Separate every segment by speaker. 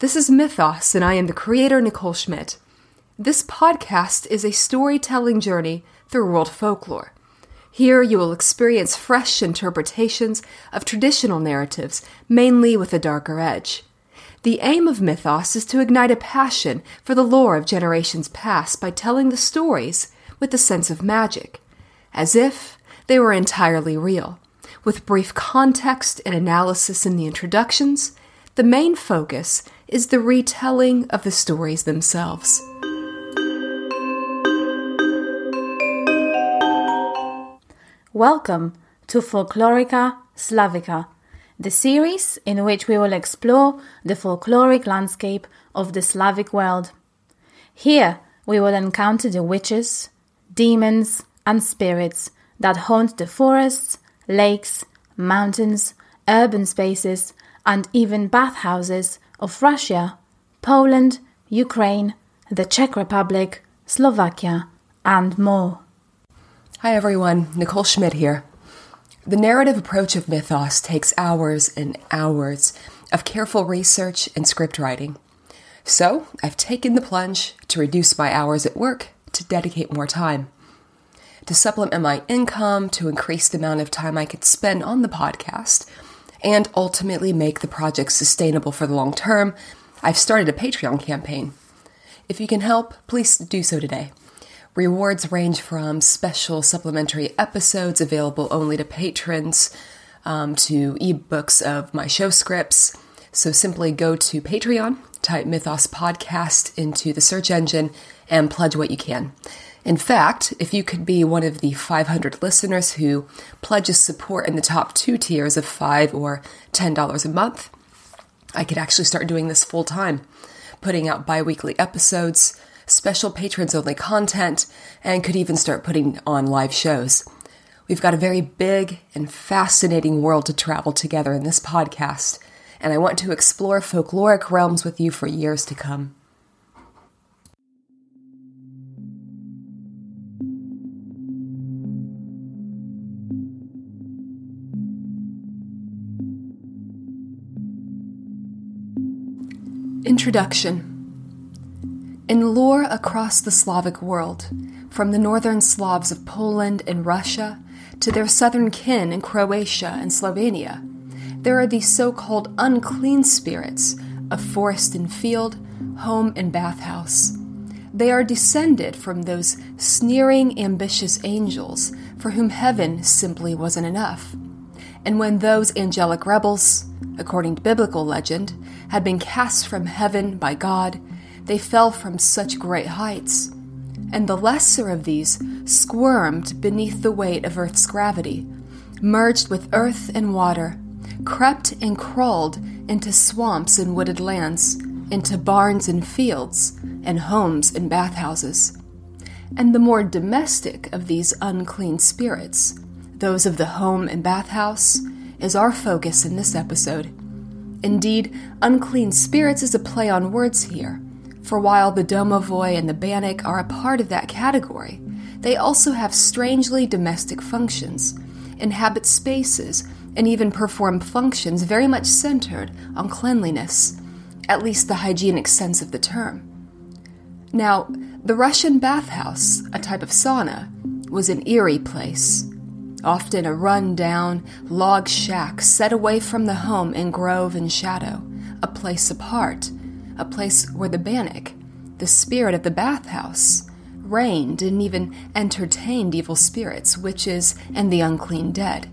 Speaker 1: This is Mythos, and I am the creator, Nicole Schmidt. This podcast is a storytelling journey through world folklore. Here you will experience fresh interpretations of traditional narratives, mainly with a darker edge. The aim of Mythos is to ignite a passion for the lore of generations past by telling the stories with a sense of magic, as if they were entirely real. With brief context and analysis in the introductions, the main focus is the retelling of the stories themselves.
Speaker 2: Welcome to Folklorica Slavica, the series in which we will explore the folkloric landscape of the Slavic world. Here we will encounter the witches, demons, and spirits that haunt the forests, lakes, mountains, urban spaces, and even bathhouses of Russia, Poland, Ukraine, the Czech Republic, Slovakia, and more.
Speaker 1: Hi everyone, Nicole Schmidt here. The narrative approach of Mythos takes hours and hours of careful research and script writing. So, I've taken the plunge to reduce my hours at work to dedicate more time to supplement my income, to increase the amount of time I could spend on the podcast, and ultimately make the project sustainable for the long term, I've started a Patreon campaign. If you can help, please do so today. Rewards range from special supplementary episodes available only to patrons um, to ebooks of my show scripts. So simply go to Patreon, type Mythos Podcast into the search engine, and pledge what you can. In fact, if you could be one of the 500 listeners who pledges support in the top two tiers of 5 or $10 a month, I could actually start doing this full time, putting out bi weekly episodes, special patrons only content, and could even start putting on live shows. We've got a very big and fascinating world to travel together in this podcast, and I want to explore folkloric realms with you for years to come. Introduction In lore across the Slavic world, from the northern Slavs of Poland and Russia to their southern kin in Croatia and Slovenia, there are these so called unclean spirits of forest and field, home and bathhouse. They are descended from those sneering, ambitious angels for whom heaven simply wasn't enough. And when those angelic rebels, according to biblical legend, had been cast from heaven by God, they fell from such great heights. And the lesser of these squirmed beneath the weight of earth's gravity, merged with earth and water, crept and crawled into swamps and wooded lands, into barns and fields, and homes and bathhouses. And the more domestic of these unclean spirits, those of the home and bathhouse, is our focus in this episode. Indeed, unclean spirits is a play on words here, for while the domovoi and the bannik are a part of that category, they also have strangely domestic functions, inhabit spaces, and even perform functions very much centered on cleanliness, at least the hygienic sense of the term. Now, the Russian bathhouse, a type of sauna, was an eerie place often a run down log shack set away from the home in grove and shadow, a place apart, a place where the bannik, the spirit of the bathhouse, reigned and even entertained evil spirits, witches, and the unclean dead.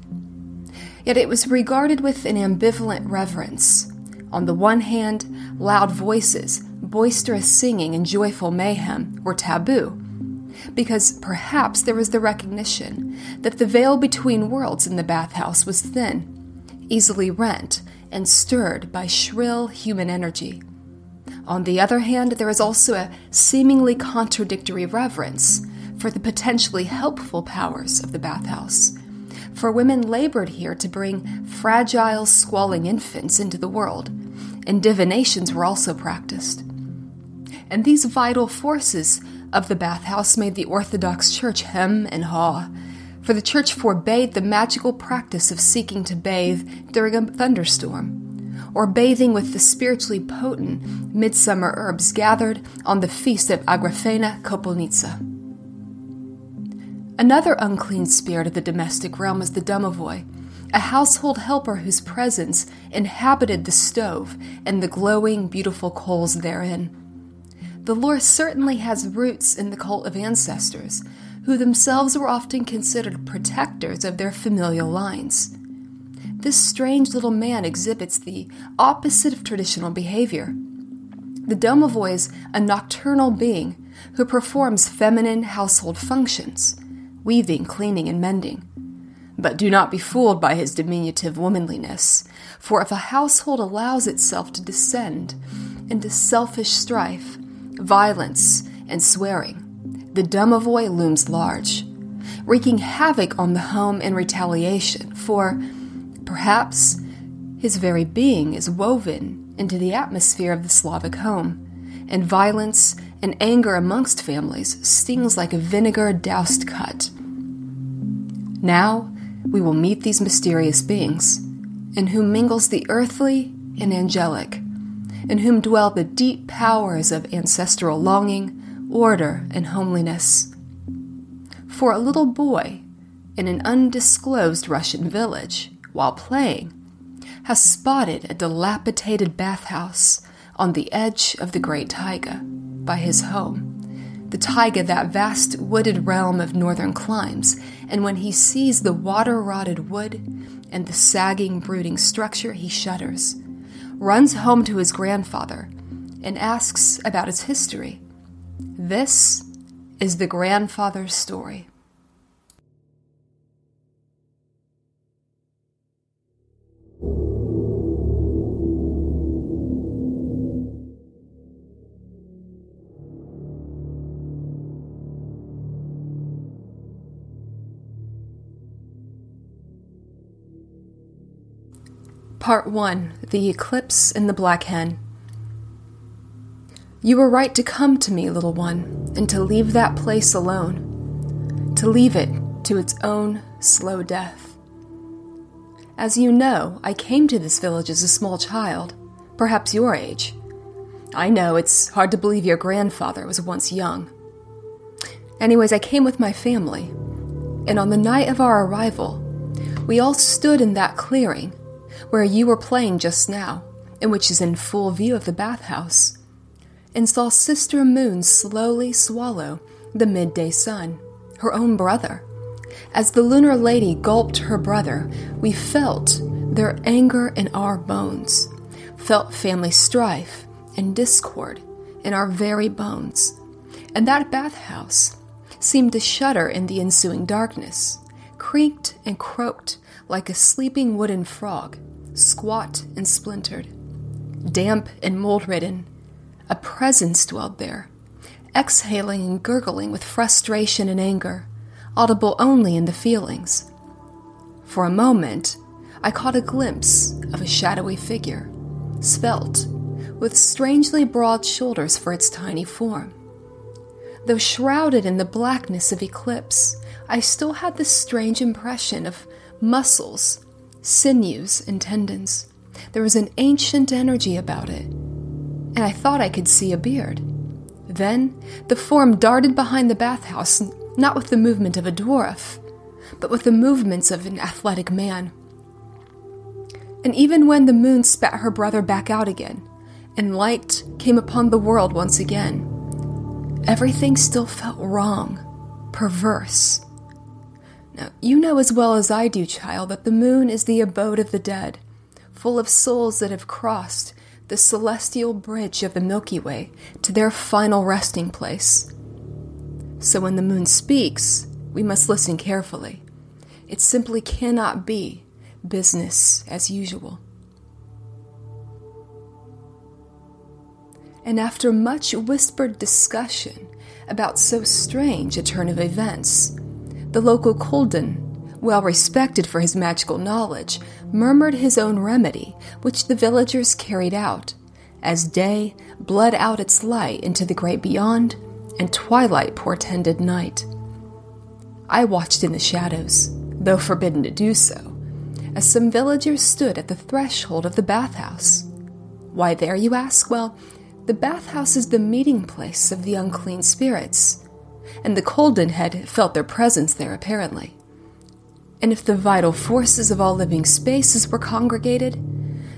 Speaker 1: Yet it was regarded with an ambivalent reverence. On the one hand, loud voices, boisterous singing, and joyful mayhem were taboo because perhaps there was the recognition that the veil between worlds in the bathhouse was thin, easily rent, and stirred by shrill human energy. On the other hand, there is also a seemingly contradictory reverence for the potentially helpful powers of the bathhouse. For women labored here to bring fragile, squalling infants into the world, and divinations were also practiced. And these vital forces of the bathhouse made the Orthodox Church hem and haw, for the Church forbade the magical practice of seeking to bathe during a thunderstorm, or bathing with the spiritually potent midsummer herbs gathered on the feast of Agrafena Kupalnitsa. Another unclean spirit of the domestic realm was the domovoi, a household helper whose presence inhabited the stove and the glowing, beautiful coals therein. The lore certainly has roots in the cult of ancestors, who themselves were often considered protectors of their familial lines. This strange little man exhibits the opposite of traditional behavior. The domovoi is a nocturnal being who performs feminine household functions weaving, cleaning, and mending. But do not be fooled by his diminutive womanliness, for if a household allows itself to descend into selfish strife, violence, and swearing, the domovoi looms large, wreaking havoc on the home in retaliation, for perhaps his very being is woven into the atmosphere of the Slavic home, and violence and anger amongst families stings like a vinegar doused cut. Now we will meet these mysterious beings, in whom mingles the earthly and angelic, in whom dwell the deep powers of ancestral longing, order, and homeliness. For a little boy in an undisclosed Russian village, while playing, has spotted a dilapidated bathhouse on the edge of the great taiga by his home the taiga, that vast wooded realm of northern climes, and when he sees the water rotted wood and the sagging, brooding structure, he shudders, runs home to his grandfather, and asks about its history. This is the grandfather's story. Part 1 The Eclipse and the Black Hen. You were right to come to me, little one, and to leave that place alone, to leave it to its own slow death. As you know, I came to this village as a small child, perhaps your age. I know it's hard to believe your grandfather was once young. Anyways, I came with my family, and on the night of our arrival, we all stood in that clearing where you were playing just now, and which is in full view of the bathhouse, and saw Sister Moon slowly swallow the midday sun, her own brother. As the lunar lady gulped her brother, we felt their anger in our bones, felt family strife and discord in our very bones. And that bathhouse seemed to shudder in the ensuing darkness, creaked and croaked like a sleeping wooden frog, squat and splintered. Damp and mold ridden, a presence dwelled there, exhaling and gurgling with frustration and anger, audible only in the feelings. For a moment, I caught a glimpse of a shadowy figure, svelte, with strangely broad shoulders for its tiny form. Though shrouded in the blackness of eclipse, I still had this strange impression of muscles sinews, and tendons. There was an ancient energy about it, and I thought I could see a beard. Then the form darted behind the bathhouse, not with the movement of a dwarf, but with the movements of an athletic man. And even when the moon spat her brother back out again, and light came upon the world once again, everything still felt wrong, perverse, now, you know as well as I do, child, that the moon is the abode of the dead, full of souls that have crossed the celestial bridge of the Milky Way to their final resting place. So when the moon speaks, we must listen carefully. It simply cannot be business as usual. And after much whispered discussion about so strange a turn of events, the local Koldun, well respected for his magical knowledge, murmured his own remedy, which the villagers carried out, as day bled out its light into the great beyond, and twilight portended night. I watched in the shadows, though forbidden to do so, as some villagers stood at the threshold of the bathhouse, Why there, you ask? Well, the bathhouse is the meeting place of the unclean spirits, and the koldun had felt their presence there apparently. And if the vital forces of all living spaces were congregated,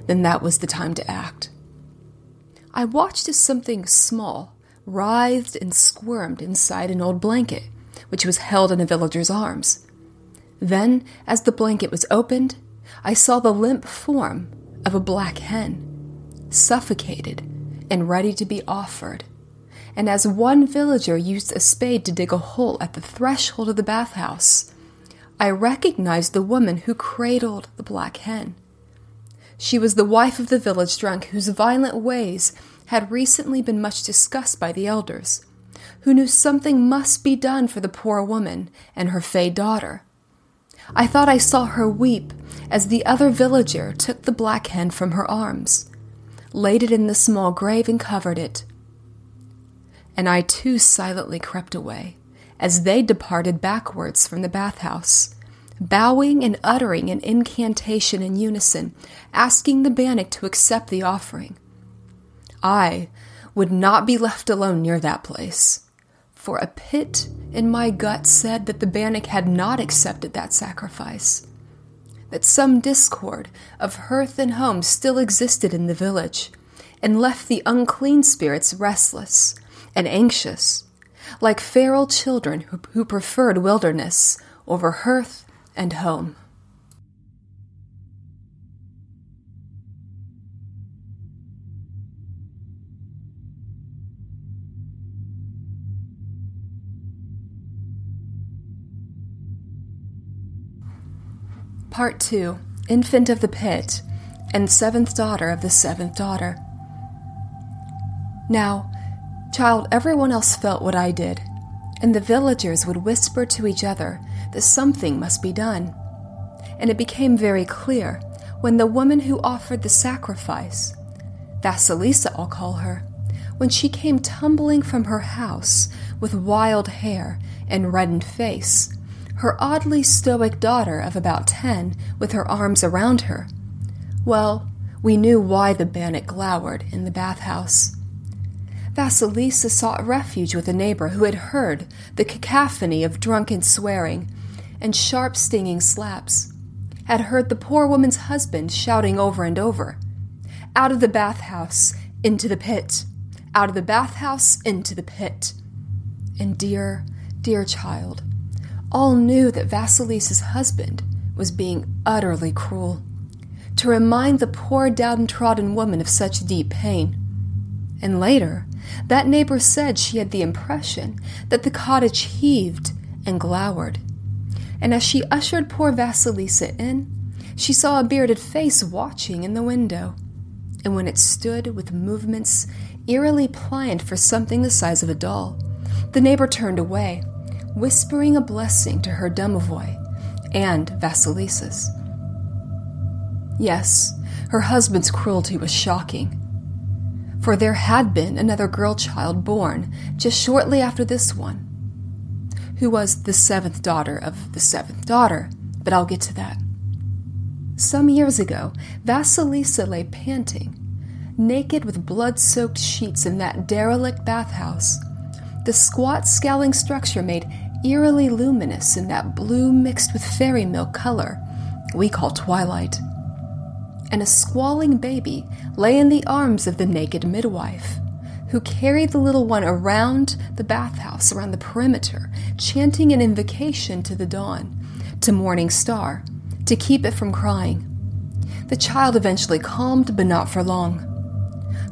Speaker 1: then that was the time to act. I watched as something small writhed and squirmed inside an old blanket, which was held in a villager's arms. Then, as the blanket was opened, I saw the limp form of a black hen, suffocated and ready to be offered. And as one villager used a spade to dig a hole at the threshold of the bathhouse, I recognized the woman who cradled the black hen. She was the wife of the village drunk whose violent ways had recently been much discussed by the elders, who knew something must be done for the poor woman and her fey daughter. I thought I saw her weep as the other villager took the black hen from her arms, laid it in the small grave, and covered it. And I too silently crept away as they departed backwards from the bathhouse, bowing and uttering an incantation in unison, asking the bannik to accept the offering. I would not be left alone near that place, for a pit in my gut said that the bannik had not accepted that sacrifice, that some discord of hearth and home still existed in the village, and left the unclean spirits restless and anxious, like feral children who, who preferred wilderness over hearth and home. Part 2 Infant of the Pit and Seventh Daughter of the Seventh Daughter. Now, child, everyone else felt what I did, and the villagers would whisper to each other that something must be done. And it became very clear when the woman who offered the sacrifice, Vasilisa, I'll call her, when she came tumbling from her house with wild hair and reddened face, her oddly stoic daughter of about ten with her arms around her. Well, we knew why the bannik glowered in the bathhouse. Vasilisa sought refuge with a neighbor who had heard the cacophony of drunken swearing and sharp stinging slaps, had heard the poor woman's husband shouting over and over, Out of the bathhouse, into the pit, out of the bathhouse, into the pit. And dear, dear child, all knew that Vasilisa's husband was being utterly cruel. To remind the poor downtrodden woman of such deep pain. And later, that neighbor said she had the impression that the cottage heaved and glowered. And as she ushered poor Vasilisa in, she saw a bearded face watching in the window. And when it stood with movements eerily pliant for something the size of a doll, the neighbor turned away, whispering a blessing to her domovoi and Vasilisa's. Yes, her husband's cruelty was shocking for there had been another girl child born just shortly after this one, who was the seventh daughter of the seventh daughter, but I'll get to that. Some years ago, Vasilisa lay panting, naked with blood soaked sheets in that derelict bathhouse. The squat, scowling structure made eerily luminous in that blue mixed with fairy milk color we call twilight and a squalling baby lay in the arms of the naked midwife, who carried the little one around the bathhouse, around the perimeter, chanting an invocation to the dawn, to Morning Star, to keep it from crying. The child eventually calmed, but not for long,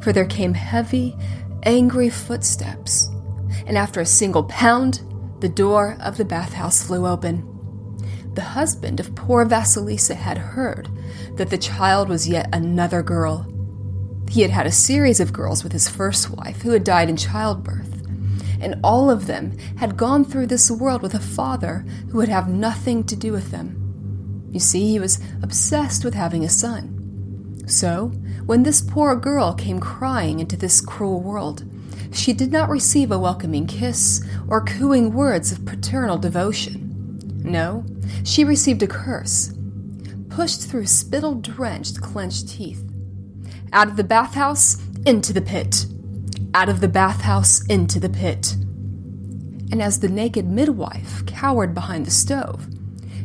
Speaker 1: for there came heavy, angry footsteps, and after a single pound, the door of the bathhouse flew open. The husband of poor Vasilisa had heard that the child was yet another girl. He had had a series of girls with his first wife, who had died in childbirth, and all of them had gone through this world with a father who would have nothing to do with them. You see, he was obsessed with having a son. So, when this poor girl came crying into this cruel world, she did not receive a welcoming kiss or cooing words of paternal devotion. No, she received a curse pushed through spittle drenched, clenched teeth. Out of the bathhouse, into the pit. Out of the bathhouse, into the pit. And as the naked midwife cowered behind the stove,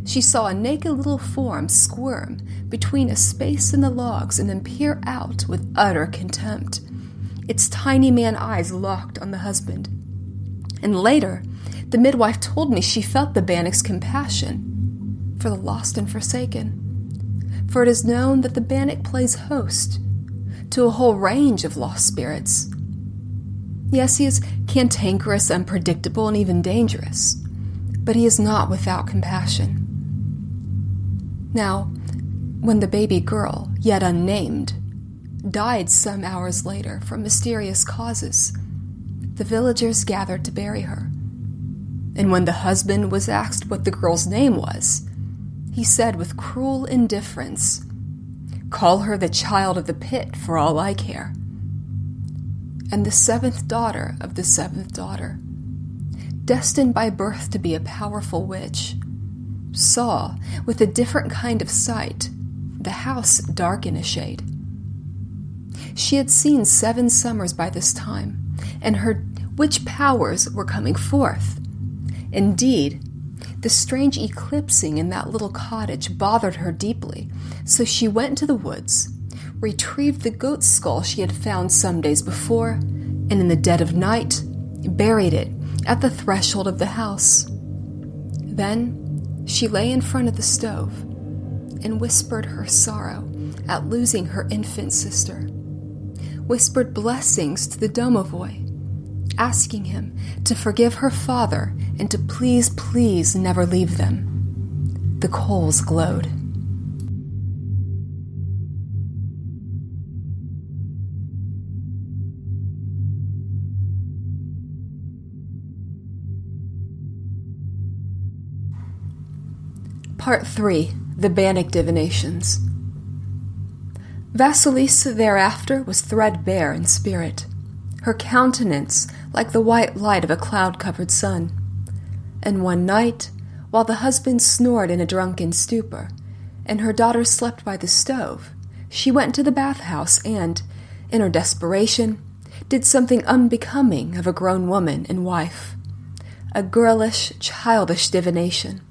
Speaker 1: she saw a naked little form squirm between a space in the logs and then peer out with utter contempt, its tiny man eyes locked on the husband. And later, the midwife told me she felt the Banniks' compassion for the lost and forsaken. For it is known that the Bannik plays host to a whole range of lost spirits. Yes, he is cantankerous, unpredictable, and even dangerous, but he is not without compassion. Now, when the baby girl, yet unnamed, died some hours later from mysterious causes, the villagers gathered to bury her. And when the husband was asked what the girl's name was, he said with cruel indifference, Call her the child of the pit for all I care. And the seventh daughter of the seventh daughter, destined by birth to be a powerful witch, saw, with a different kind of sight, the house dark in a shade. She had seen seven summers by this time, and her witch powers were coming forth. Indeed, the strange eclipsing in that little cottage bothered her deeply, so she went into the woods, retrieved the goat's skull she had found some days before, and in the dead of night buried it at the threshold of the house. Then she lay in front of the stove and whispered her sorrow at losing her infant sister, whispered blessings to the domovoi, asking him to forgive her father and to please, please never leave them. The coals glowed. Part 3 The Bannik Divinations. Vasilisa thereafter was threadbare in spirit, her countenance like the white light of a cloud covered sun. And one night, while the husband snored in a drunken stupor, and her daughter slept by the stove, she went to the bathhouse and, in her desperation, did something unbecoming of a grown woman and wife a girlish, childish divination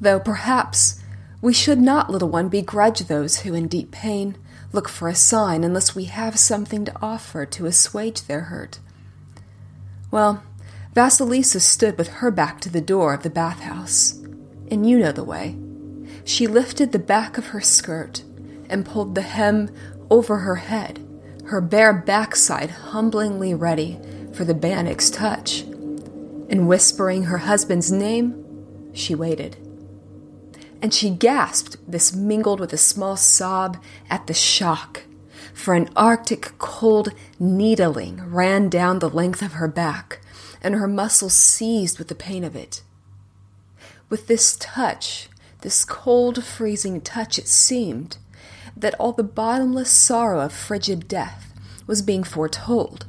Speaker 1: though perhaps we should not, little one, begrudge those who, in deep pain, look for a sign unless we have something to offer to assuage their hurt. Well, Vasilisa stood with her back to the door of the bathhouse, and you know the way. She lifted the back of her skirt and pulled the hem over her head, her bare backside humblingly ready for the Bannik's touch. And whispering her husband's name, she waited and she gasped, this mingled with a small sob at the shock, for an arctic cold needling ran down the length of her back, and her muscles seized with the pain of it. With this touch, this cold, freezing touch, it seemed that all the bottomless sorrow of frigid death was being foretold,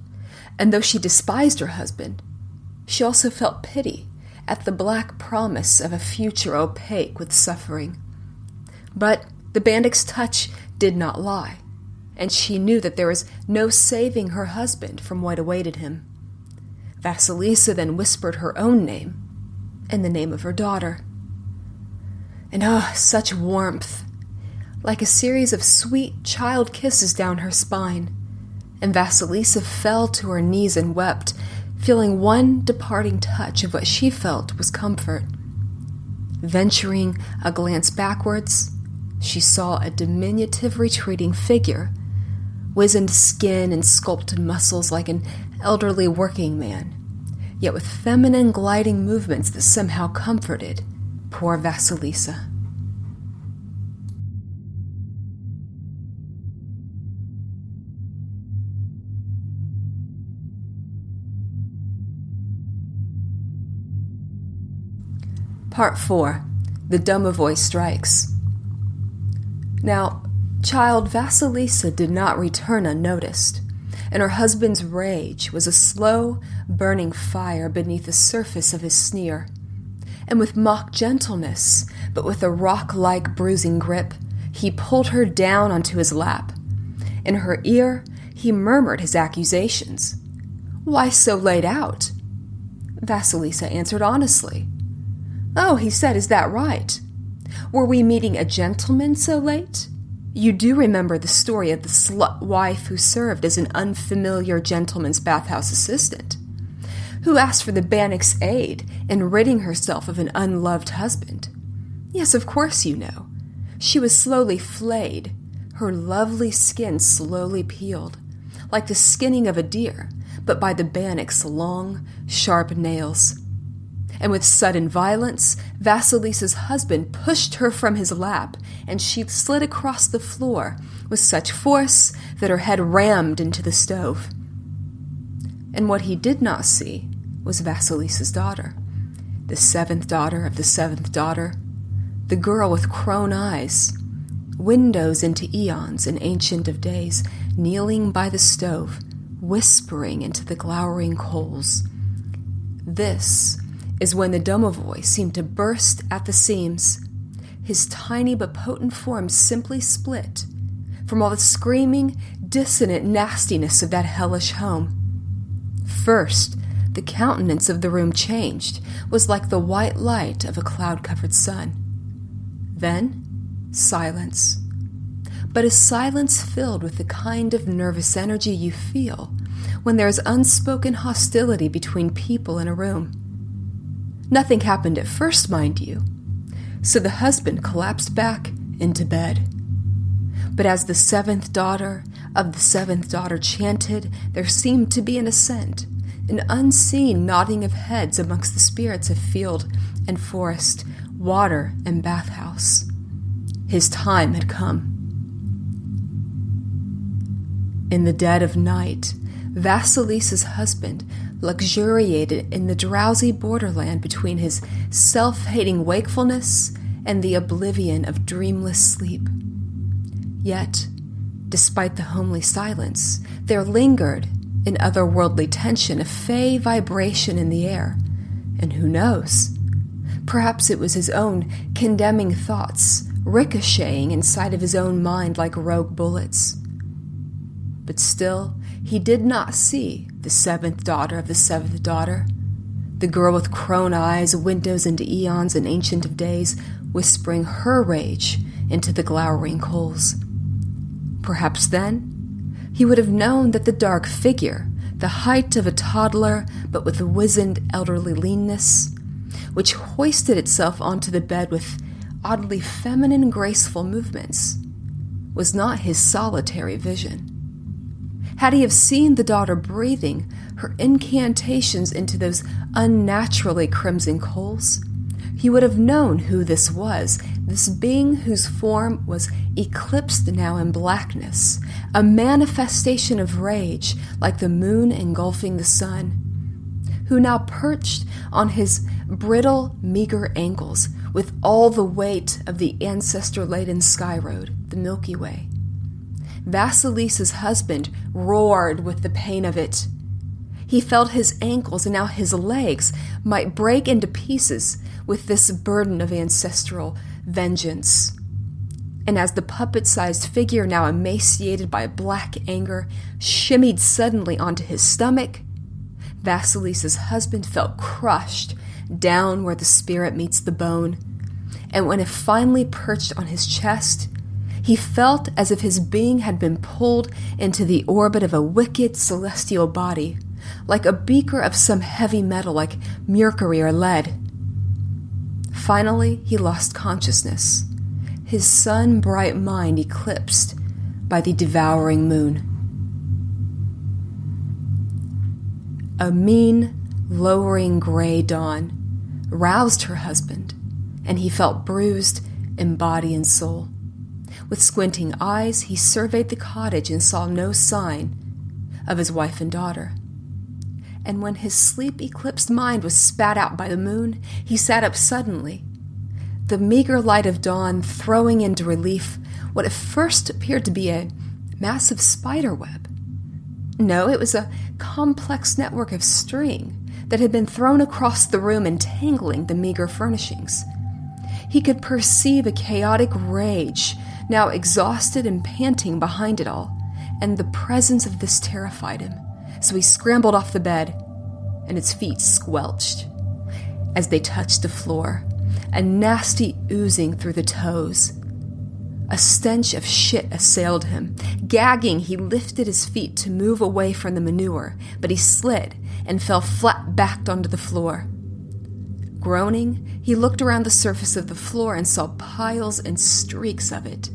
Speaker 1: and though she despised her husband, she also felt pity at the black promise of a future opaque with suffering. But the Bannik's touch did not lie, and she knew that there was no saving her husband from what awaited him. Vasilisa then whispered her own name and the name of her daughter. And oh, such warmth! Like a series of sweet child kisses down her spine. And Vasilisa fell to her knees and wept feeling one departing touch of what she felt was comfort. Venturing a glance backwards, she saw a diminutive retreating figure, wizened skin and sculpted muscles like an elderly working man, yet with feminine gliding movements that somehow comforted poor Vasilisa. Part 4 The Domovoi Strikes. Now, child Vasilisa did not return unnoticed, and her husband's rage was a slow, burning fire beneath the surface of his sneer. And with mock gentleness, but with a rock like bruising grip, he pulled her down onto his lap, In her ear, he murmured his accusations. Why so late out? Vasilisa answered honestly. Oh, he said, is that right? Were we meeting a gentleman so late? You do remember the story of the slut wife who served as an unfamiliar gentleman's bathhouse assistant, who asked for the Banniks' aid in ridding herself of an unloved husband. Yes, of course you know. She was slowly flayed, her lovely skin slowly peeled, like the skinning of a deer, but by the Banniks' long, sharp nails and with sudden violence, Vasilisa's husband pushed her from his lap, and she slid across the floor with such force that her head rammed into the stove. And what he did not see was Vasilisa's daughter, the seventh daughter of the seventh daughter, the girl with crone eyes, windows into eons and ancient of days, kneeling by the stove, whispering into the glowering coals. This is when the domovoi seemed to burst at the seams. His tiny but potent form simply split from all the screaming, dissonant nastiness of that hellish home. First, the countenance of the room changed, was like the white light of a cloud covered sun. Then, silence. But a silence filled with the kind of nervous energy you feel when there is unspoken hostility between people in a room. Nothing happened at first, mind you. So the husband collapsed back into bed. But as the seventh daughter of the seventh daughter chanted, there seemed to be an ascent, an unseen nodding of heads amongst the spirits of field and forest, water and bathhouse. His time had come. In the dead of night, Vasilisa's husband luxuriated in the drowsy borderland between his self hating wakefulness and the oblivion of dreamless sleep. Yet, despite the homely silence, there lingered in otherworldly tension a fey vibration in the air. And who knows? Perhaps it was his own condemning thoughts ricocheting inside of his own mind like rogue bullets. But still, he did not see the seventh daughter of the seventh daughter, the girl with crone eyes, windows into eons and ancient of days, whispering her rage into the glowering coals. Perhaps then he would have known that the dark figure, the height of a toddler but with a wizened elderly leanness, which hoisted itself onto the bed with oddly feminine graceful movements, was not his solitary vision. Had he have seen the daughter breathing her incantations into those unnaturally crimson coals, he would have known who this was, this being whose form was eclipsed now in blackness, a manifestation of rage like the moon engulfing the sun, who now perched on his brittle, meager ankles with all the weight of the ancestor laden sky road, the Milky Way. Vasilisa's husband roared with the pain of it. He felt his ankles and now his legs might break into pieces with this burden of ancestral vengeance. And as the puppet sized figure, now emaciated by black anger, shimmied suddenly onto his stomach, Vasilisa's husband felt crushed down where the spirit meets the bone. And when it finally perched on his chest, he felt as if his being had been pulled into the orbit of a wicked celestial body, like a beaker of some heavy metal like mercury or lead. Finally, he lost consciousness, his sun bright mind eclipsed by the devouring moon. A mean, lowering gray dawn roused her husband, and he felt bruised in body and soul. With squinting eyes, he surveyed the cottage and saw no sign of his wife and daughter. And when his sleep eclipsed mind was spat out by the moon, he sat up suddenly, the meager light of dawn throwing into relief what at first appeared to be a massive spider web. No, it was a complex network of string that had been thrown across the room, entangling the meager furnishings. He could perceive a chaotic rage now exhausted and panting behind it all, and the presence of this terrified him. So he scrambled off the bed, and its feet squelched as they touched the floor, a nasty oozing through the toes. A stench of shit assailed him. Gagging, he lifted his feet to move away from the manure, but he slid and fell flat backed onto the floor. Groaning, he looked around the surface of the floor and saw piles and streaks of it.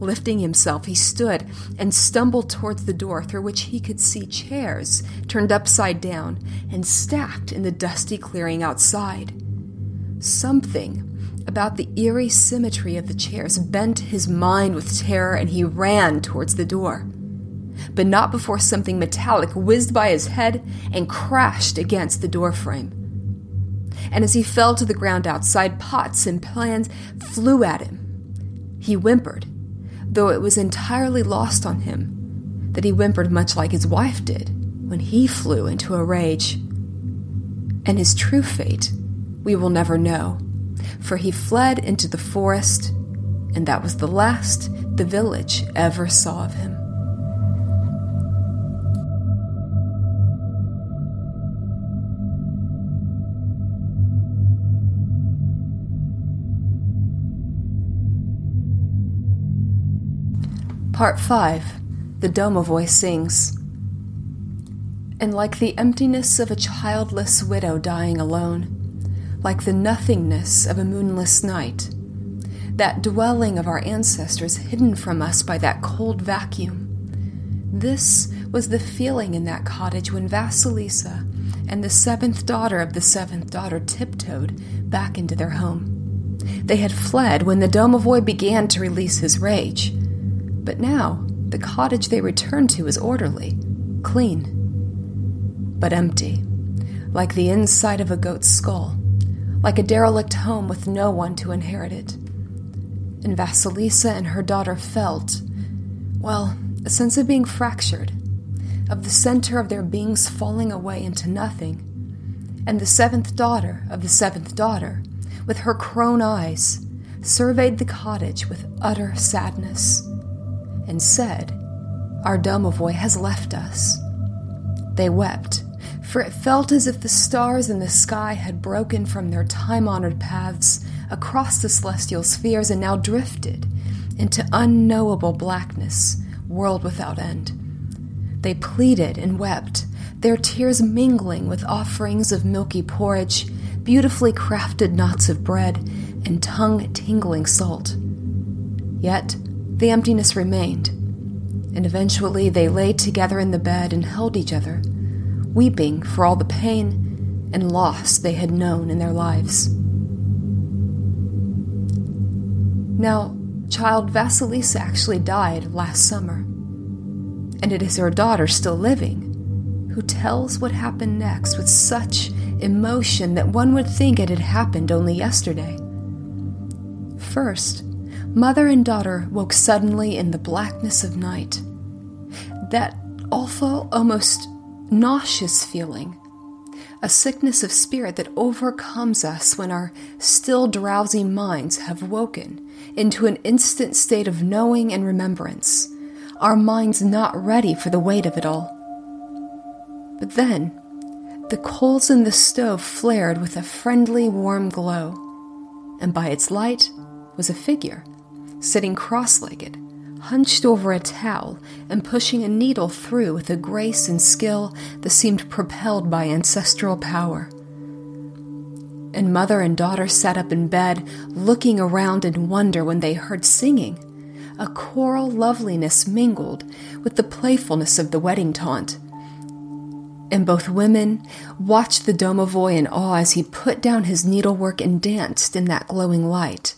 Speaker 1: Lifting himself, he stood and stumbled towards the door through which he could see chairs turned upside down and stacked in the dusty clearing outside. Something about the eerie symmetry of the chairs bent his mind with terror, and he ran towards the door. But not before something metallic whizzed by his head and crashed against the doorframe. And as he fell to the ground outside, pots and pans flew at him. He whimpered though it was entirely lost on him that he whimpered much like his wife did when he flew into a rage. And his true fate we will never know, for he fled into the forest, and that was the last the village ever saw of him. Part 5 The Domovoi Sings. And like the emptiness of a childless widow dying alone, like the nothingness of a moonless night, that dwelling of our ancestors hidden from us by that cold vacuum, this was the feeling in that cottage when Vasilisa and the seventh daughter of the seventh daughter tiptoed back into their home. They had fled when the Domovoi began to release his rage but now, the cottage they returned to is orderly, clean, but empty, like the inside of a goat's skull, like a derelict home with no one to inherit it. And Vasilisa and her daughter felt, well, a sense of being fractured, of the center of their beings falling away into nothing. And the seventh daughter of the seventh daughter, with her crone eyes, surveyed the cottage with utter sadness and said, Our domovoi has left us. They wept, for it felt as if the stars in the sky had broken from their time honored paths across the celestial spheres and now drifted into unknowable blackness, world without end. They pleaded and wept, their tears mingling with offerings of milky porridge, beautifully crafted knots of bread, and tongue tingling salt. Yet the emptiness remained, and eventually they lay together in the bed and held each other, weeping for all the pain and loss they had known in their lives. Now, child Vasilisa actually died last summer, and it is her daughter still living who tells what happened next with such emotion that one would think it had happened only yesterday. First, Mother and daughter woke suddenly in the blackness of night. That awful, almost nauseous feeling, a sickness of spirit that overcomes us when our still drowsy minds have woken into an instant state of knowing and remembrance, our minds not ready for the weight of it all. But then, the coals in the stove flared with a friendly, warm glow, and by its light was a figure sitting cross legged, hunched over a towel, and pushing a needle through with a grace and skill that seemed propelled by ancestral power. And mother and daughter sat up in bed, looking around in wonder when they heard singing, a choral loveliness mingled with the playfulness of the wedding taunt. And both women watched the domovoi in awe as he put down his needlework and danced in that glowing light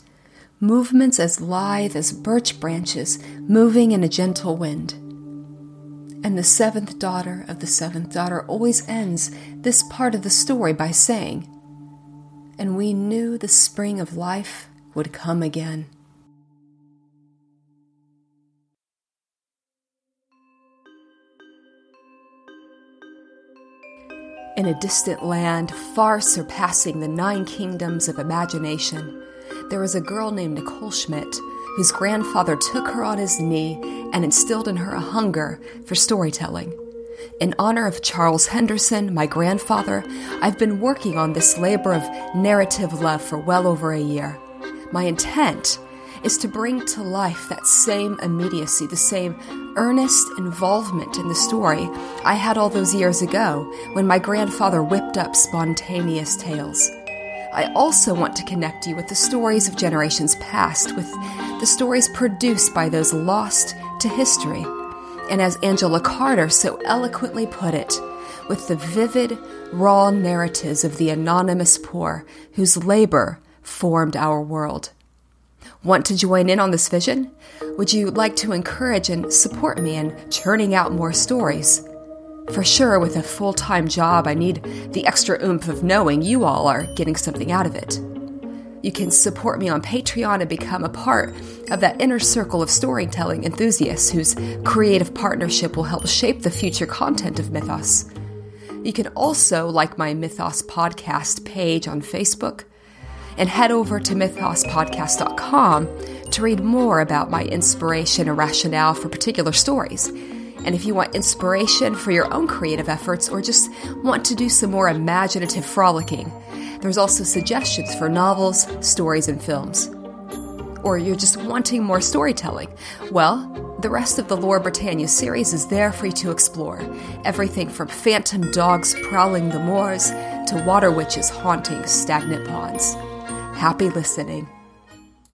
Speaker 1: movements as lithe as birch branches moving in a gentle wind. And the seventh daughter of the seventh daughter always ends this part of the story by saying, And we knew the spring of life would come again. In a distant land far surpassing the nine kingdoms of imagination, there was a girl named Nicole Schmidt whose grandfather took her on his knee and instilled in her a hunger for storytelling. In honor of Charles Henderson, my grandfather, I've been working on this labor of narrative love for well over a year. My intent is to bring to life that same immediacy, the same earnest involvement in the story I had all those years ago when my grandfather whipped up spontaneous tales. I also want to connect you with the stories of generations past, with the stories produced by those lost to history. And as Angela Carter so eloquently put it, with the vivid, raw narratives of the anonymous poor whose labor formed our world. Want to join in on this vision? Would you like to encourage and support me in churning out more stories? For sure, with a full time job, I need the extra oomph of knowing you all are getting something out of it. You can support me on Patreon and become a part of that inner circle of storytelling enthusiasts whose creative partnership will help shape the future content of Mythos. You can also like my Mythos podcast page on Facebook and head over to mythospodcast.com to read more about my inspiration and rationale for particular stories. And if you want inspiration for your own creative efforts or just want to do some more imaginative frolicking, there's also suggestions for novels, stories, and films. Or you're just wanting more storytelling. Well, the rest of the Lore Britannia series is there for you to explore. Everything from phantom dogs prowling the moors to water witches haunting stagnant ponds. Happy listening.